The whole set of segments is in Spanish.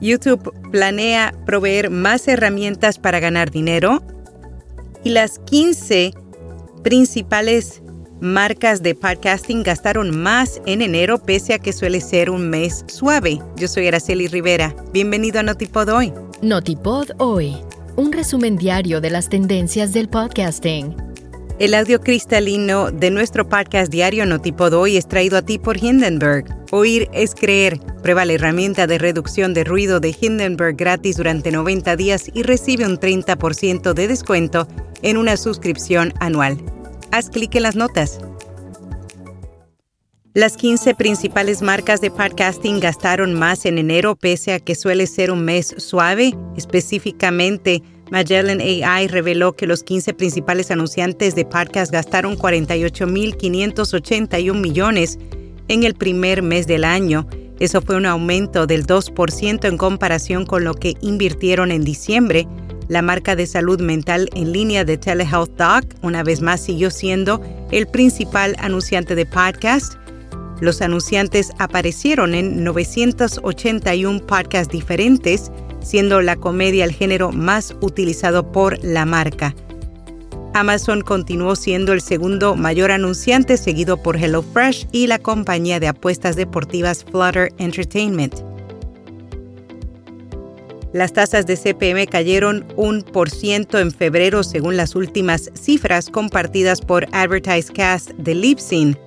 YouTube planea proveer más herramientas para ganar dinero y las 15 principales marcas de podcasting gastaron más en enero pese a que suele ser un mes suave. Yo soy Araceli Rivera. Bienvenido a Notipod Hoy. Notipod Hoy, un resumen diario de las tendencias del podcasting. El audio cristalino de nuestro podcast diario Notipod Hoy es traído a ti por Hindenburg. Oír es creer. Prueba la herramienta de reducción de ruido de Hindenburg gratis durante 90 días y recibe un 30% de descuento en una suscripción anual. Haz clic en las notas. Las 15 principales marcas de podcasting gastaron más en enero pese a que suele ser un mes suave, específicamente Magellan AI reveló que los 15 principales anunciantes de podcast gastaron 48.581 millones en el primer mes del año. Eso fue un aumento del 2% en comparación con lo que invirtieron en diciembre. La marca de salud mental en línea de Telehealth Doc una vez más siguió siendo el principal anunciante de podcast. Los anunciantes aparecieron en 981 podcasts diferentes siendo la comedia el género más utilizado por la marca. Amazon continuó siendo el segundo mayor anunciante, seguido por HelloFresh y la compañía de apuestas deportivas Flutter Entertainment. Las tasas de CPM cayeron un por ciento en febrero según las últimas cifras compartidas por AdvertiseCast de Libsyn.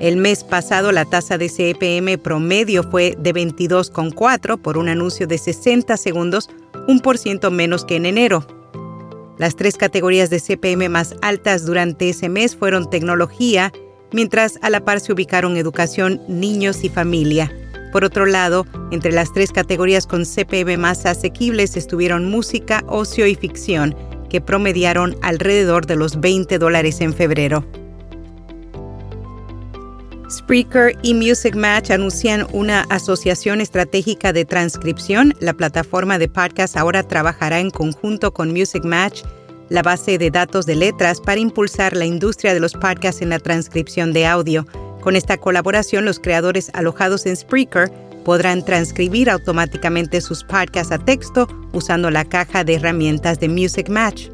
El mes pasado la tasa de CPM promedio fue de 22,4 por un anuncio de 60 segundos, un por ciento menos que en enero. Las tres categorías de CPM más altas durante ese mes fueron tecnología, mientras a la par se ubicaron educación, niños y familia. Por otro lado, entre las tres categorías con CPM más asequibles estuvieron música, ocio y ficción, que promediaron alrededor de los 20 dólares en febrero. Spreaker y Music Match anuncian una asociación estratégica de transcripción. La plataforma de podcast ahora trabajará en conjunto con Music Match, la base de datos de letras, para impulsar la industria de los podcasts en la transcripción de audio. Con esta colaboración, los creadores alojados en Spreaker podrán transcribir automáticamente sus podcasts a texto usando la caja de herramientas de Music Match.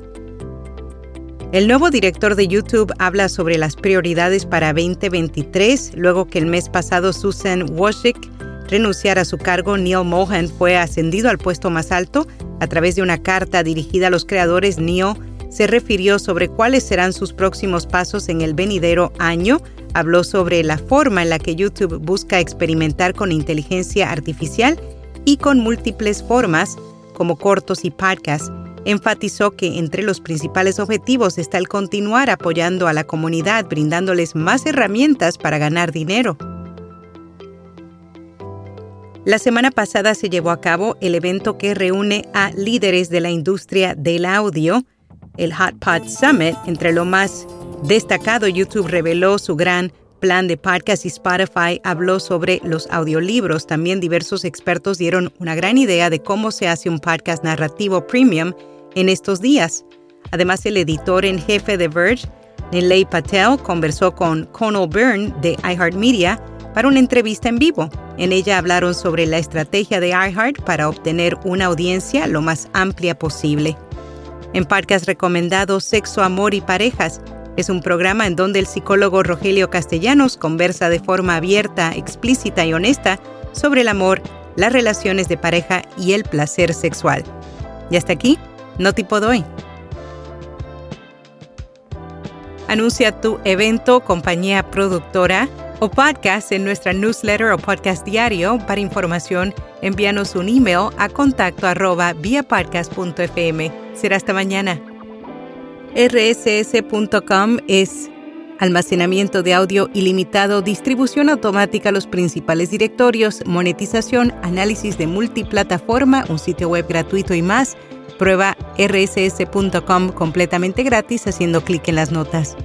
El nuevo director de YouTube habla sobre las prioridades para 2023, luego que el mes pasado Susan Wojcik renunciara a su cargo, Neil Mohan fue ascendido al puesto más alto. A través de una carta dirigida a los creadores, Neil se refirió sobre cuáles serán sus próximos pasos en el venidero año. Habló sobre la forma en la que YouTube busca experimentar con inteligencia artificial y con múltiples formas, como cortos y podcasts enfatizó que entre los principales objetivos está el continuar apoyando a la comunidad, brindándoles más herramientas para ganar dinero. La semana pasada se llevó a cabo el evento que reúne a líderes de la industria del audio, el Hot Pod Summit. Entre lo más destacado, YouTube reveló su gran plan de podcast y Spotify habló sobre los audiolibros. También diversos expertos dieron una gran idea de cómo se hace un podcast narrativo premium en estos días. Además, el editor en jefe de Verge, Nilay Patel, conversó con Conal Byrne de iHeartMedia para una entrevista en vivo. En ella hablaron sobre la estrategia de iHeart para obtener una audiencia lo más amplia posible. En podcast recomendado Sexo, Amor y Parejas, es un programa en donde el psicólogo Rogelio Castellanos conversa de forma abierta, explícita y honesta sobre el amor, las relaciones de pareja y el placer sexual. Y hasta aquí, no tipo doy. Anuncia tu evento, compañía productora o podcast en nuestra newsletter o podcast diario. Para información, envíanos un email a contacto arroba. Será hasta mañana. rss.com es almacenamiento de audio ilimitado, distribución automática a los principales directorios, monetización, análisis de multiplataforma, un sitio web gratuito y más Prueba rss.com completamente gratis haciendo clic en las notas.